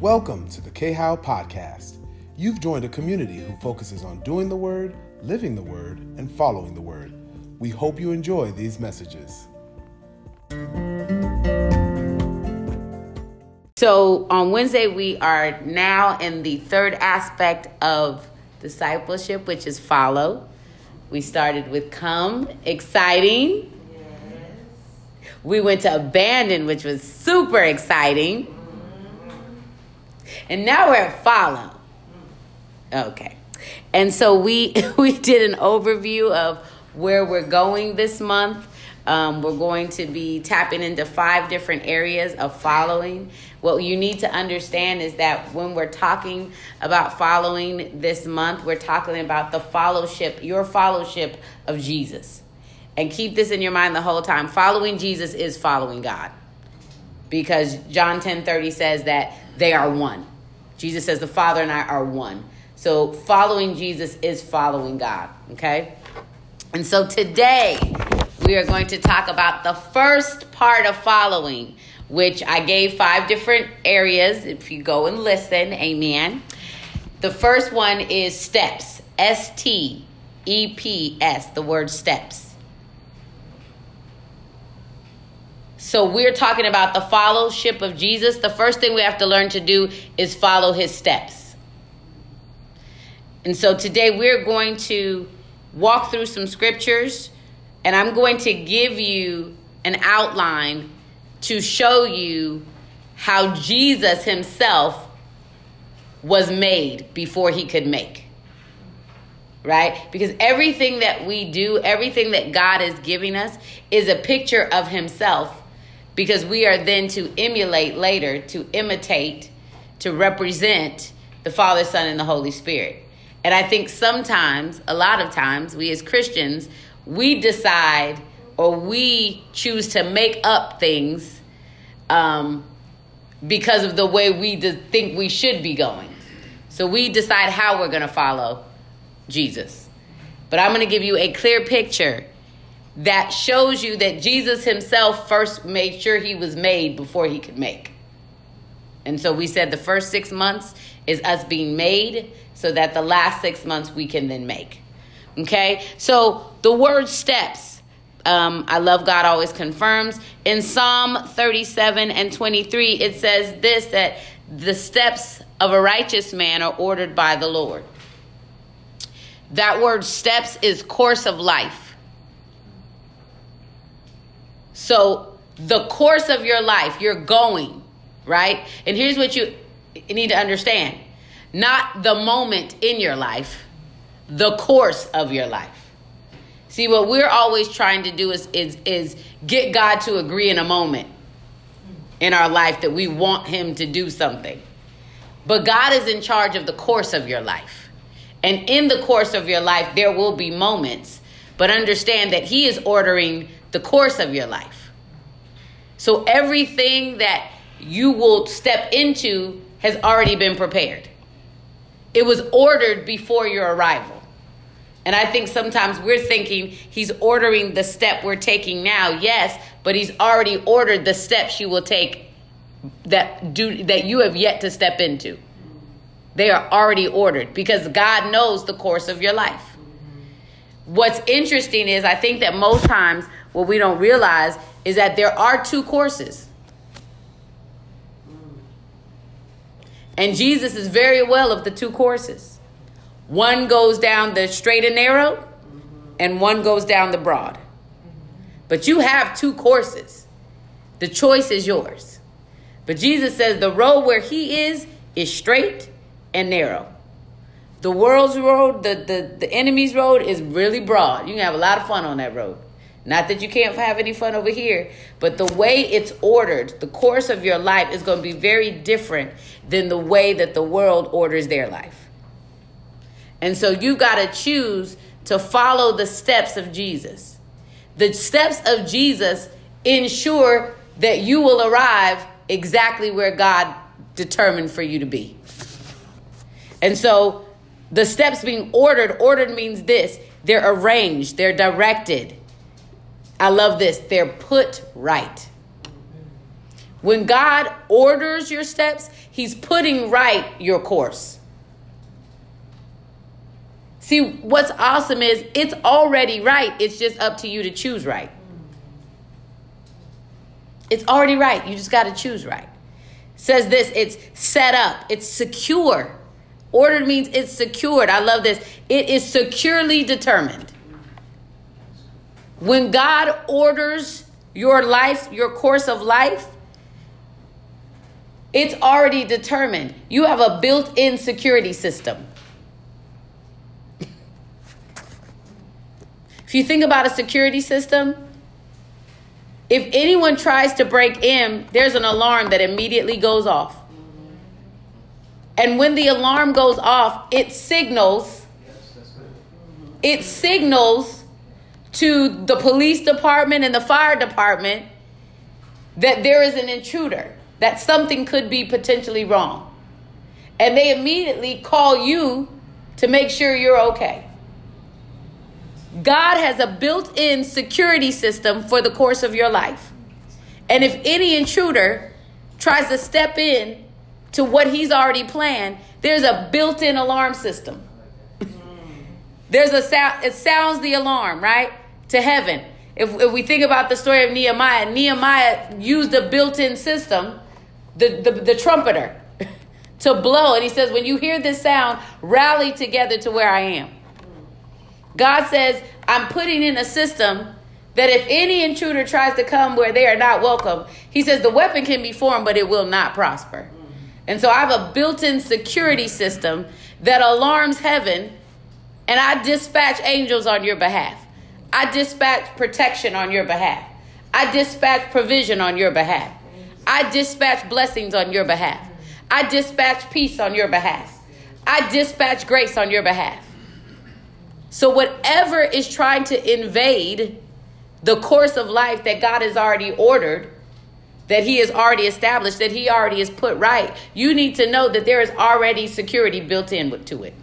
Welcome to the K How Podcast. You've joined a community who focuses on doing the word, living the word, and following the word. We hope you enjoy these messages. So on Wednesday, we are now in the third aspect of discipleship, which is follow. We started with come, exciting. Yes. We went to abandon, which was super exciting. And now we're at follow. Okay. And so we we did an overview of where we're going this month. Um, we're going to be tapping into five different areas of following. What you need to understand is that when we're talking about following this month, we're talking about the fellowship, your fellowship of Jesus. And keep this in your mind the whole time. Following Jesus is following God. Because John 10 30 says that they are one. Jesus says the Father and I are one. So following Jesus is following God. Okay? And so today we are going to talk about the first part of following, which I gave five different areas. If you go and listen, amen. The first one is steps. S T E P S, the word steps. So we're talking about the fellowship of Jesus. The first thing we have to learn to do is follow his steps. And so today we're going to walk through some scriptures and I'm going to give you an outline to show you how Jesus himself was made before he could make. Right? Because everything that we do, everything that God is giving us is a picture of himself because we are then to emulate later, to imitate, to represent the Father, Son, and the Holy Spirit. And I think sometimes, a lot of times, we as Christians, we decide or we choose to make up things um, because of the way we think we should be going. So we decide how we're going to follow Jesus. But I'm going to give you a clear picture that shows you that Jesus himself first made sure he was made before he could make. And so we said the first six months is us being made so that the last six months we can then make. Okay? So the word steps, um, I love God always confirms. In Psalm 37 and 23, it says this that the steps of a righteous man are ordered by the Lord. That word steps is course of life. So the course of your life, you're going, right? And here's what you need to understand. Not the moment in your life, the course of your life. See, what we're always trying to do is is is get God to agree in a moment in our life that we want him to do something. But God is in charge of the course of your life. And in the course of your life there will be moments, but understand that he is ordering the course of your life. So everything that you will step into has already been prepared. It was ordered before your arrival. And I think sometimes we're thinking he's ordering the step we're taking now. Yes, but he's already ordered the steps you will take that do that you have yet to step into. They are already ordered because God knows the course of your life. What's interesting is I think that most times what we don't realize is that there are two courses. And Jesus is very well of the two courses. One goes down the straight and narrow, and one goes down the broad. But you have two courses. The choice is yours. But Jesus says the road where he is is straight and narrow. The world's road, the, the, the enemy's road is really broad. You can have a lot of fun on that road. Not that you can't have any fun over here, but the way it's ordered, the course of your life is going to be very different than the way that the world orders their life. And so you've got to choose to follow the steps of Jesus. The steps of Jesus ensure that you will arrive exactly where God determined for you to be. And so the steps being ordered, ordered means this they're arranged, they're directed. I love this. They're put right. When God orders your steps, He's putting right your course. See, what's awesome is it's already right. It's just up to you to choose right. It's already right. You just got to choose right. says this it's set up, it's secure. Ordered means it's secured. I love this. It is securely determined. When God orders your life, your course of life, it's already determined. You have a built in security system. if you think about a security system, if anyone tries to break in, there's an alarm that immediately goes off. And when the alarm goes off, it signals it signals to the police department and the fire department that there is an intruder, that something could be potentially wrong. And they immediately call you to make sure you're okay. God has a built in security system for the course of your life. And if any intruder tries to step in to what he's already planned, there's a built in alarm system. there's a sound, it sounds the alarm, right? To heaven. If, if we think about the story of Nehemiah, Nehemiah used a built in system, the, the, the trumpeter, to blow. And he says, When you hear this sound, rally together to where I am. God says, I'm putting in a system that if any intruder tries to come where they are not welcome, he says the weapon can be formed, but it will not prosper. And so I have a built in security system that alarms heaven, and I dispatch angels on your behalf. I dispatch protection on your behalf. I dispatch provision on your behalf. I dispatch blessings on your behalf. I dispatch peace on your behalf. I dispatch grace on your behalf. So, whatever is trying to invade the course of life that God has already ordered, that He has already established, that He already has put right, you need to know that there is already security built in to it.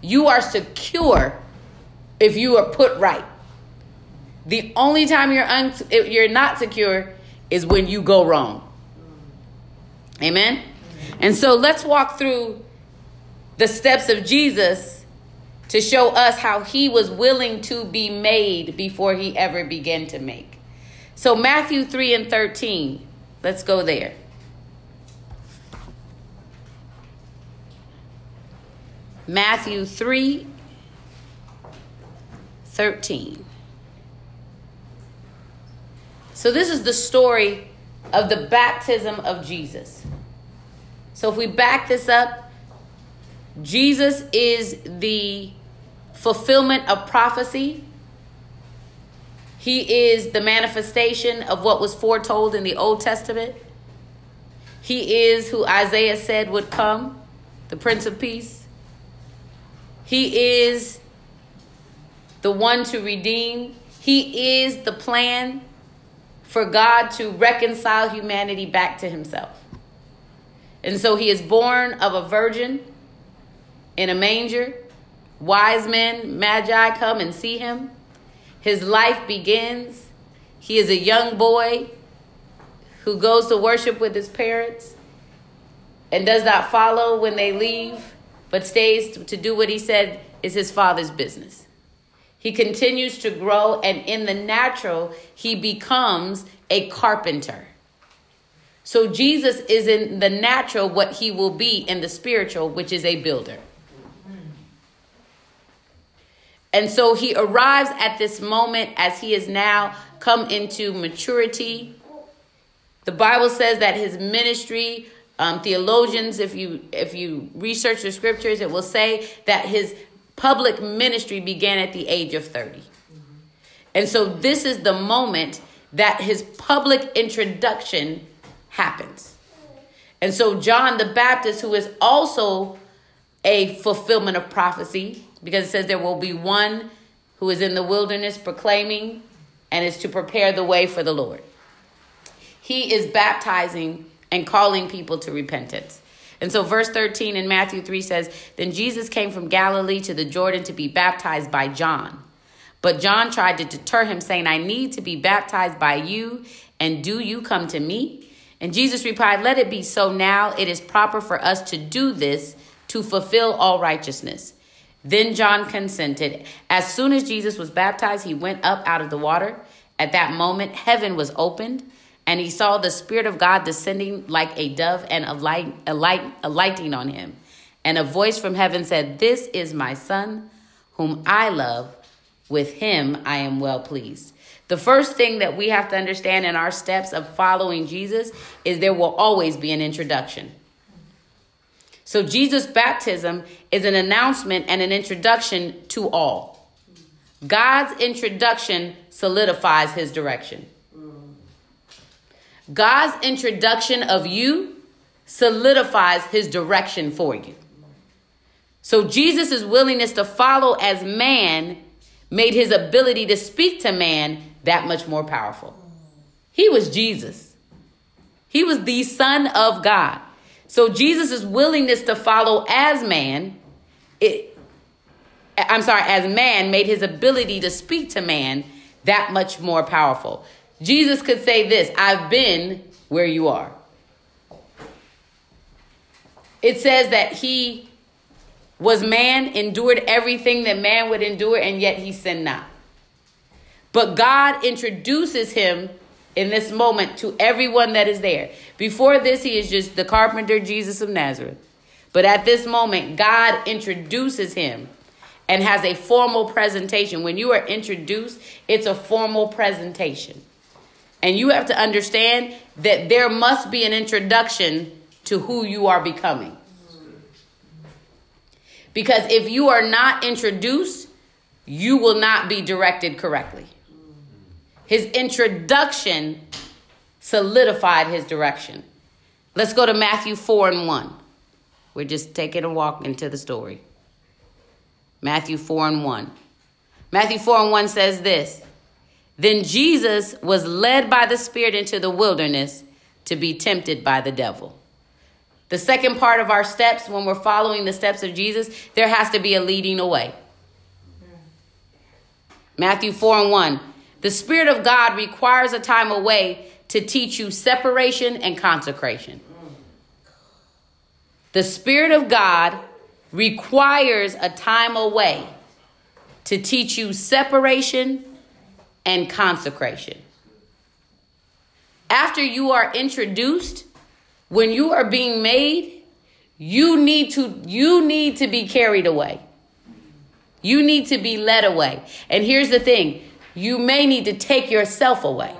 You are secure if you are put right. The only time you're un- you're not secure is when you go wrong. Amen. And so let's walk through the steps of Jesus to show us how he was willing to be made before he ever began to make. So, Matthew 3 and 13, let's go there. Matthew 3 13. So, this is the story of the baptism of Jesus. So, if we back this up, Jesus is the fulfillment of prophecy. He is the manifestation of what was foretold in the Old Testament. He is who Isaiah said would come, the Prince of Peace. He is the one to redeem. He is the plan for God to reconcile humanity back to himself. And so he is born of a virgin in a manger. Wise men, magi come and see him. His life begins. He is a young boy who goes to worship with his parents and does not follow when they leave, but stays to do what he said is his father's business. He continues to grow, and in the natural, he becomes a carpenter. So Jesus is in the natural what he will be in the spiritual, which is a builder. And so he arrives at this moment as he has now come into maturity. The Bible says that his ministry, um, theologians, if you if you research the scriptures, it will say that his public ministry began at the age of 30. And so this is the moment that his public introduction happens. And so John the Baptist, who is also a fulfillment of prophecy, because it says there will be one who is in the wilderness proclaiming and is to prepare the way for the Lord. He is baptizing and calling people to repentance. And so, verse 13 in Matthew 3 says, Then Jesus came from Galilee to the Jordan to be baptized by John. But John tried to deter him, saying, I need to be baptized by you, and do you come to me? And Jesus replied, Let it be so now. It is proper for us to do this to fulfill all righteousness. Then John consented. As soon as Jesus was baptized, he went up out of the water. At that moment, heaven was opened, and he saw the Spirit of God descending like a dove and alight, alight, alighting on him. And a voice from heaven said, This is my Son, whom I love. With him I am well pleased. The first thing that we have to understand in our steps of following Jesus is there will always be an introduction. So, Jesus' baptism is an announcement and an introduction to all. God's introduction solidifies his direction. God's introduction of you solidifies his direction for you. So, Jesus' willingness to follow as man made his ability to speak to man that much more powerful. He was Jesus, he was the Son of God. So Jesus' willingness to follow as man, it, I'm sorry, as man made his ability to speak to man that much more powerful. Jesus could say this I've been where you are. It says that he was man, endured everything that man would endure, and yet he sinned not. But God introduces him in this moment to everyone that is there. Before this, he is just the carpenter Jesus of Nazareth. But at this moment, God introduces him and has a formal presentation. When you are introduced, it's a formal presentation. And you have to understand that there must be an introduction to who you are becoming. Because if you are not introduced, you will not be directed correctly. His introduction solidified his direction. Let's go to Matthew 4 and 1. We're just taking a walk into the story. Matthew 4 and 1. Matthew 4 and 1 says this Then Jesus was led by the Spirit into the wilderness to be tempted by the devil. The second part of our steps, when we're following the steps of Jesus, there has to be a leading away. Matthew 4 and 1. The Spirit of God requires a time away to teach you separation and consecration. The Spirit of God requires a time away to teach you separation and consecration. After you are introduced, when you are being made, you need to you need to be carried away. You need to be led away. And here's the thing, you may need to take yourself away.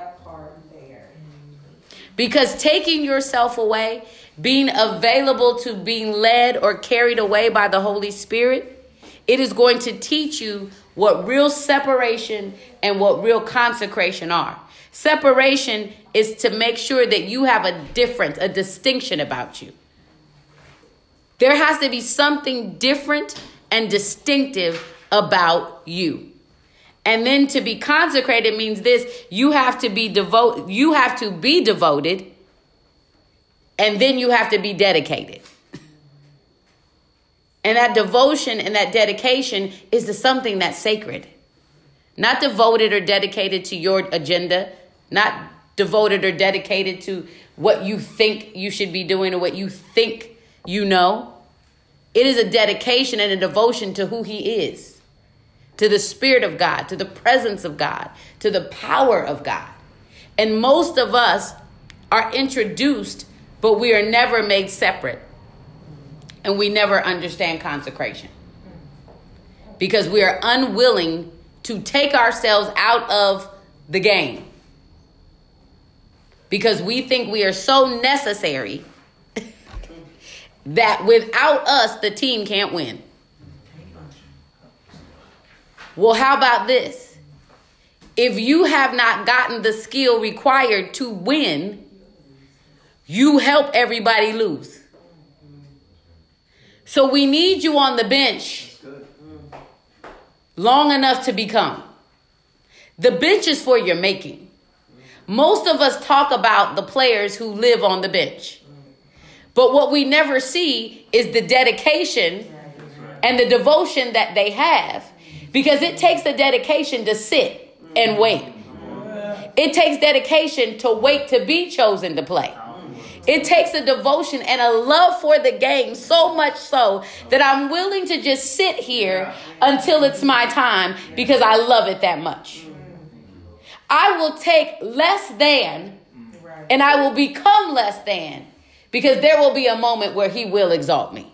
Because taking yourself away, being available to being led or carried away by the Holy Spirit, it is going to teach you what real separation and what real consecration are. Separation is to make sure that you have a difference, a distinction about you. There has to be something different and distinctive about you. And then to be consecrated means this you have to be devoted you have to be devoted and then you have to be dedicated. And that devotion and that dedication is to something that's sacred. Not devoted or dedicated to your agenda, not devoted or dedicated to what you think you should be doing or what you think you know. It is a dedication and a devotion to who He is to the Spirit of God, to the presence of God, to the power of God. And most of us are introduced, but we are never made separate. And we never understand consecration because we are unwilling to take ourselves out of the game because we think we are so necessary that without us, the team can't win. Well, how about this? If you have not gotten the skill required to win, you help everybody lose. So we need you on the bench long enough to become. The bench is for your making. Most of us talk about the players who live on the bench. But what we never see is the dedication and the devotion that they have because it takes a dedication to sit and wait. It takes dedication to wait to be chosen to play. It takes a devotion and a love for the game so much so that I'm willing to just sit here until it's my time because I love it that much. I will take less than and I will become less than because there will be a moment where he will exalt me.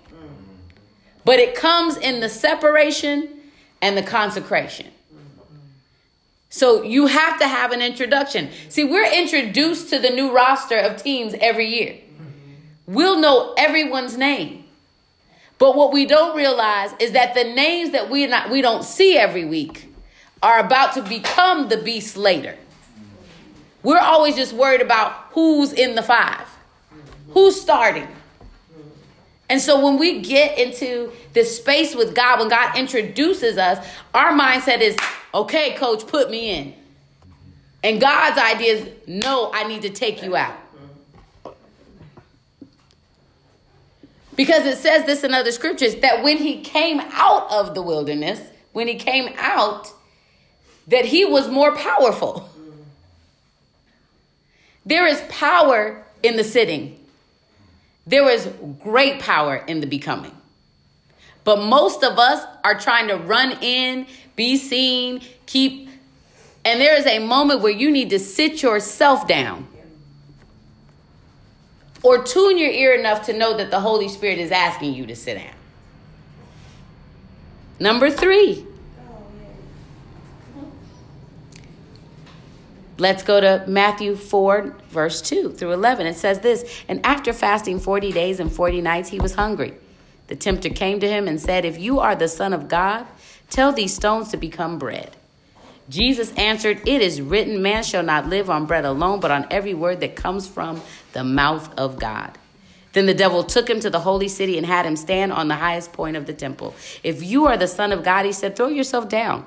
But it comes in the separation and the consecration. So you have to have an introduction. See, we're introduced to the new roster of teams every year. We'll know everyone's name. But what we don't realize is that the names that we not we don't see every week are about to become the beast later. We're always just worried about who's in the five. Who's starting? And so when we get into this space with God, when God introduces us, our mindset is, okay, coach, put me in. And God's idea is, no, I need to take you out. Because it says this in other scriptures that when he came out of the wilderness, when he came out, that he was more powerful. There is power in the sitting. There is great power in the becoming. But most of us are trying to run in, be seen, keep. And there is a moment where you need to sit yourself down or tune your ear enough to know that the Holy Spirit is asking you to sit down. Number three, Let's go to Matthew 4, verse 2 through 11. It says this And after fasting 40 days and 40 nights, he was hungry. The tempter came to him and said, If you are the Son of God, tell these stones to become bread. Jesus answered, It is written, Man shall not live on bread alone, but on every word that comes from the mouth of God. Then the devil took him to the holy city and had him stand on the highest point of the temple. If you are the Son of God, he said, Throw yourself down.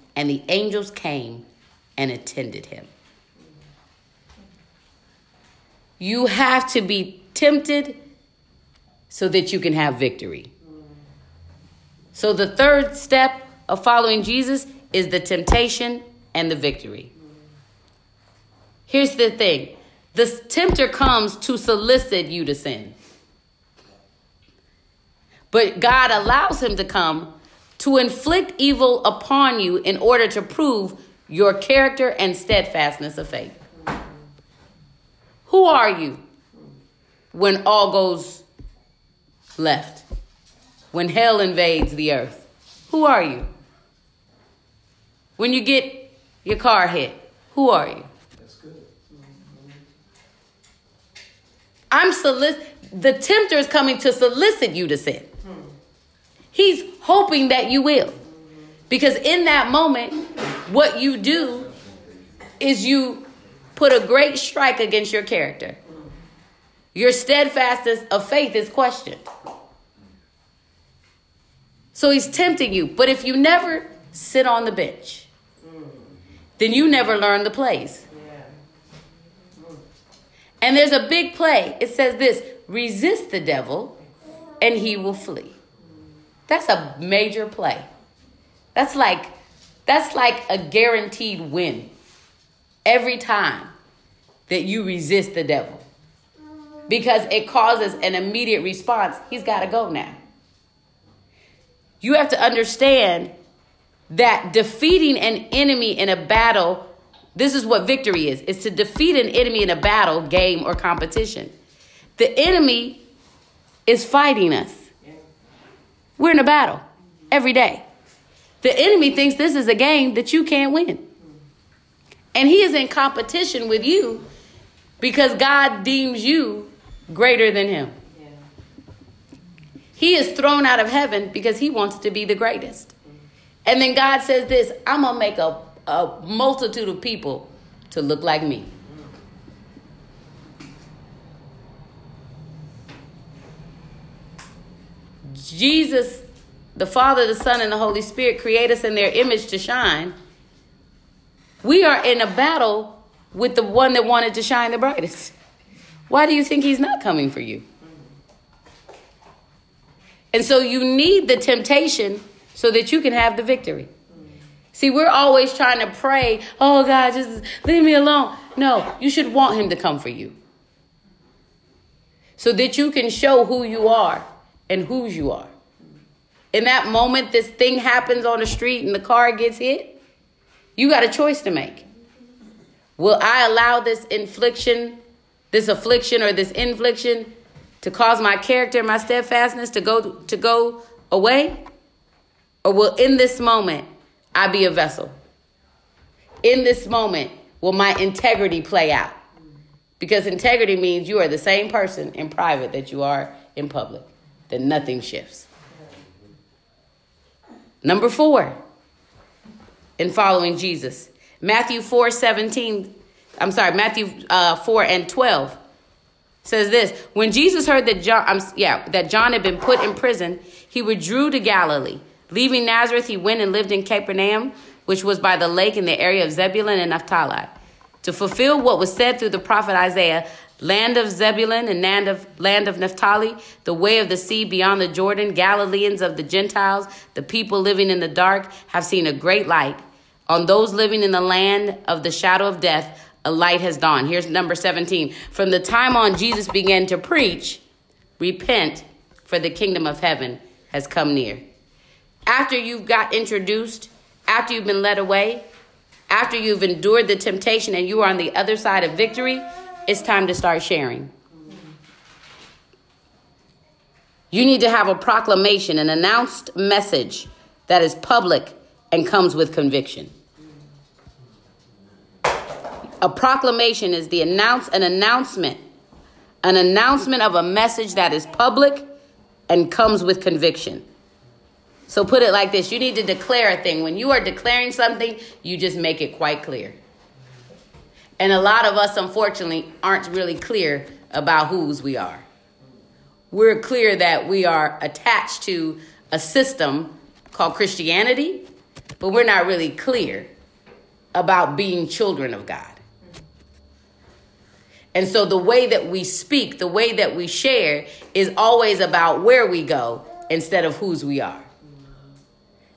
and the angels came and attended him. You have to be tempted so that you can have victory. So, the third step of following Jesus is the temptation and the victory. Here's the thing the tempter comes to solicit you to sin. But God allows him to come to inflict evil upon you in order to prove your character and steadfastness of faith. Who are you when all goes left? When hell invades the earth? Who are you? When you get your car hit, who are you? I'm solic- the tempter is coming to solicit you to sin. He's hoping that you will. Because in that moment, what you do is you put a great strike against your character. Your steadfastness of faith is questioned. So he's tempting you. But if you never sit on the bench, then you never learn the plays. And there's a big play. It says this resist the devil, and he will flee. That's a major play. That's like that's like a guaranteed win every time that you resist the devil. Because it causes an immediate response. He's got to go now. You have to understand that defeating an enemy in a battle, this is what victory is. It's to defeat an enemy in a battle, game, or competition. The enemy is fighting us. We're in a battle every day. The enemy thinks this is a game that you can't win. And he is in competition with you because God deems you greater than him. He is thrown out of heaven because he wants to be the greatest. And then God says this I'm going to make a, a multitude of people to look like me. Jesus, the Father, the Son, and the Holy Spirit create us in their image to shine, we are in a battle with the one that wanted to shine the brightest. Why do you think he's not coming for you? And so you need the temptation so that you can have the victory. See, we're always trying to pray, oh God, just leave me alone. No, you should want him to come for you. So that you can show who you are and whose you are. In that moment, this thing happens on the street and the car gets hit, you got a choice to make. Will I allow this infliction, this affliction or this infliction to cause my character my steadfastness to go to go away? Or will in this moment I be a vessel? In this moment will my integrity play out? Because integrity means you are the same person in private that you are in public. That nothing shifts. Number 4 in following Jesus. Matthew 4 17, I'm sorry, Matthew uh, 4 and 12 says this when jesus heard that john um, yeah that john had been put in prison he withdrew to galilee leaving nazareth he went and lived in capernaum which was by the lake in the area of zebulun and naphtali to fulfill what was said through the prophet isaiah land of zebulun and land of land of naphtali the way of the sea beyond the jordan galileans of the gentiles the people living in the dark have seen a great light on those living in the land of the shadow of death a light has dawned. Here's number 17. From the time on Jesus began to preach, repent, for the kingdom of heaven has come near. After you've got introduced, after you've been led away, after you've endured the temptation and you are on the other side of victory, it's time to start sharing. You need to have a proclamation, an announced message that is public and comes with conviction. A proclamation is the announce an announcement, an announcement of a message that is public and comes with conviction. So put it like this, you need to declare a thing. When you are declaring something, you just make it quite clear. And a lot of us unfortunately aren't really clear about whose we are. We're clear that we are attached to a system called Christianity, but we're not really clear about being children of God. And so the way that we speak, the way that we share is always about where we go instead of whose we are.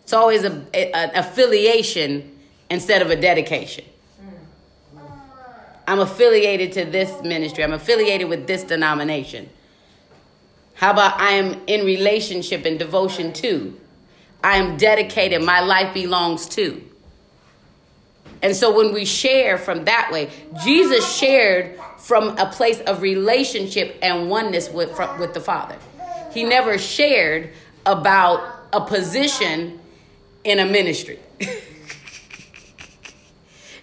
It's always a, a, an affiliation instead of a dedication. I'm affiliated to this ministry. I'm affiliated with this denomination. How about I am in relationship and devotion to? I am dedicated. My life belongs to. And so when we share from that way, Jesus shared from a place of relationship and oneness with, with the Father. He never shared about a position in a ministry.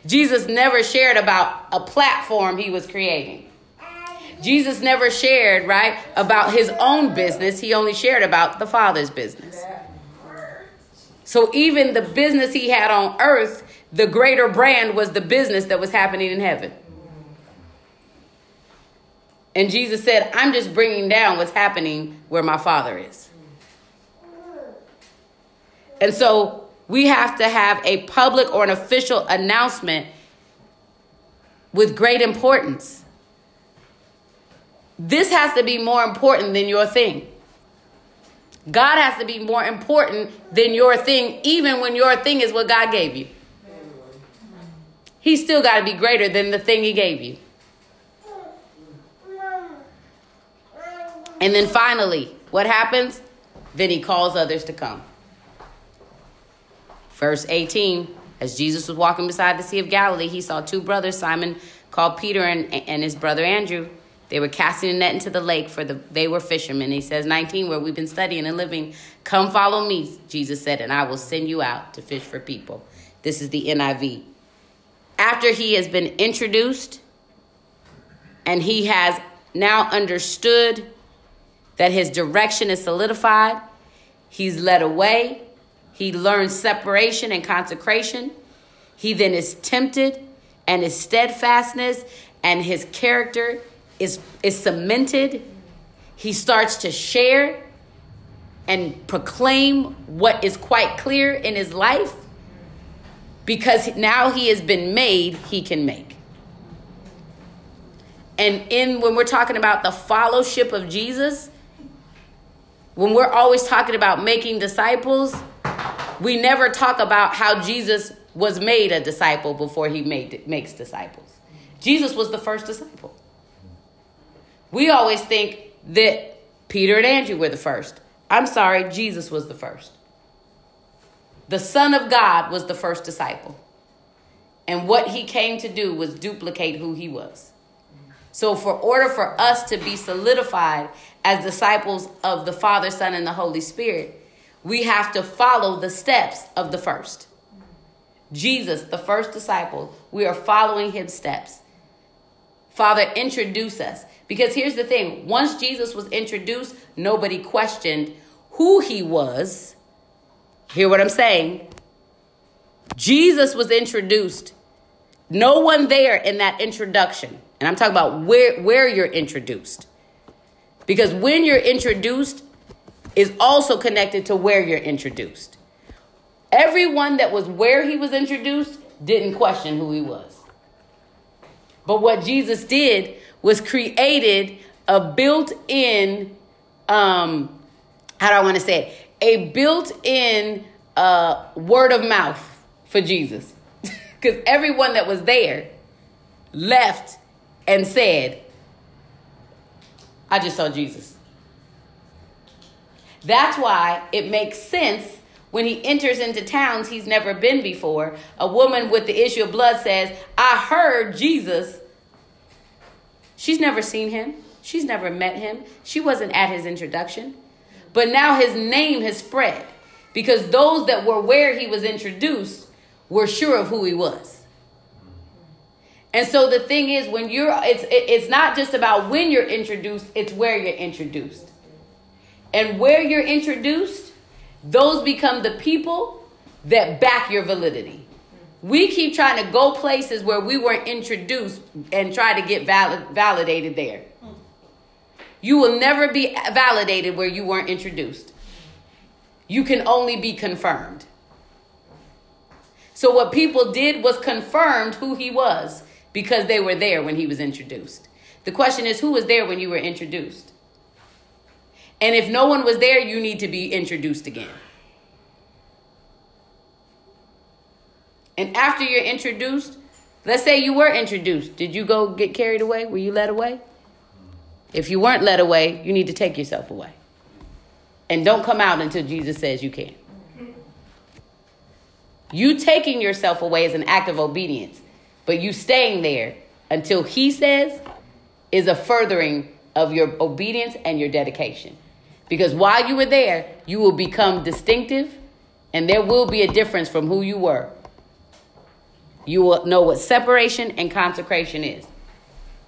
Jesus never shared about a platform he was creating. Jesus never shared, right, about his own business. He only shared about the Father's business. So even the business he had on earth, the greater brand was the business that was happening in heaven. And Jesus said, I'm just bringing down what's happening where my Father is. And so we have to have a public or an official announcement with great importance. This has to be more important than your thing. God has to be more important than your thing, even when your thing is what God gave you. He's still got to be greater than the thing He gave you. And then finally, what happens? Then He calls others to come. Verse 18 As Jesus was walking beside the Sea of Galilee, he saw two brothers, Simon called Peter and, and his brother Andrew. They were casting a net into the lake for the they were fishermen. He says 19 where we've been studying and living. Come follow me, Jesus said, and I will send you out to fish for people. This is the NIV. After he has been introduced and he has now understood that his direction is solidified, he's led away, he learns separation and consecration. He then is tempted and his steadfastness and his character is, is cemented. He starts to share. and proclaim what is quite clear in his life because now he has been made, he can make. And in when we're talking about the fellowship of Jesus, when we're always talking about making disciples, we never talk about how Jesus was made a disciple before he made makes disciples. Jesus was the first disciple. We always think that Peter and Andrew were the first. I'm sorry, Jesus was the first. The Son of God was the first disciple. And what he came to do was duplicate who he was. So, for order for us to be solidified as disciples of the Father, Son, and the Holy Spirit, we have to follow the steps of the first. Jesus, the first disciple, we are following his steps. Father, introduce us. Because here's the thing once Jesus was introduced, nobody questioned who he was. Hear what I'm saying? Jesus was introduced. No one there in that introduction, and I'm talking about where, where you're introduced. Because when you're introduced is also connected to where you're introduced. Everyone that was where he was introduced didn't question who he was. But what Jesus did was created a built-in um how do I want to say it? A built-in uh word of mouth for Jesus. Cuz everyone that was there left and said, I just saw Jesus. That's why it makes sense when he enters into towns he's never been before. A woman with the issue of blood says, I heard Jesus She's never seen him. She's never met him. She wasn't at his introduction. But now his name has spread because those that were where he was introduced were sure of who he was. And so the thing is when you're it's it's not just about when you're introduced, it's where you're introduced. And where you're introduced, those become the people that back your validity. We keep trying to go places where we weren't introduced and try to get valid, validated there. You will never be validated where you weren't introduced. You can only be confirmed. So, what people did was confirmed who he was because they were there when he was introduced. The question is, who was there when you were introduced? And if no one was there, you need to be introduced again. And after you're introduced, let's say you were introduced. Did you go get carried away? Were you led away? If you weren't led away, you need to take yourself away. And don't come out until Jesus says you can. You taking yourself away is an act of obedience, but you staying there until he says is a furthering of your obedience and your dedication. Because while you were there, you will become distinctive and there will be a difference from who you were you will know what separation and consecration is.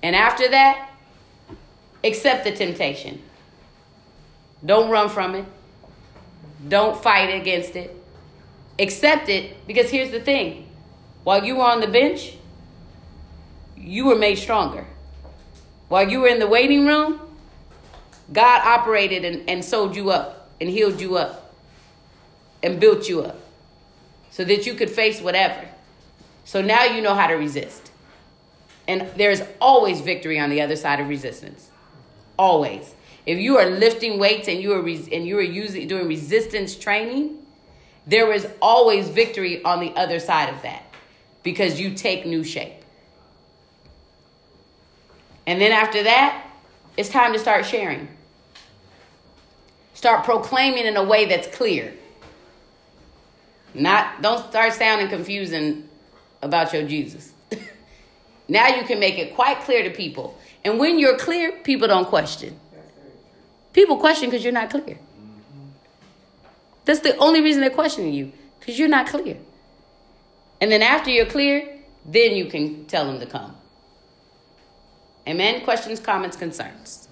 And after that, accept the temptation. Don't run from it. Don't fight against it. Accept it because here's the thing while you were on the bench, you were made stronger. While you were in the waiting room, God operated and, and sold you up and healed you up and built you up so that you could face whatever. So now you know how to resist. And there's always victory on the other side of resistance. Always. If you are lifting weights and you are res- and you are using doing resistance training, there is always victory on the other side of that because you take new shape. And then after that, it's time to start sharing. Start proclaiming in a way that's clear. Not don't start sounding confusing about your Jesus. now you can make it quite clear to people. And when you're clear, people don't question. People question because you're not clear. That's the only reason they're questioning you because you're not clear. And then after you're clear, then you can tell them to come. Amen. Questions, comments, concerns.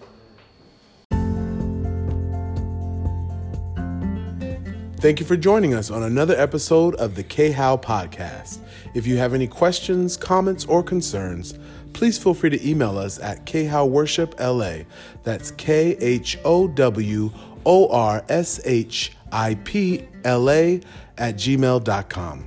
Thank you for joining us on another episode of the K How podcast. If you have any questions, comments, or concerns, please feel free to email us at khowworshipla. That's K H O W O R S H I P L A at gmail.com.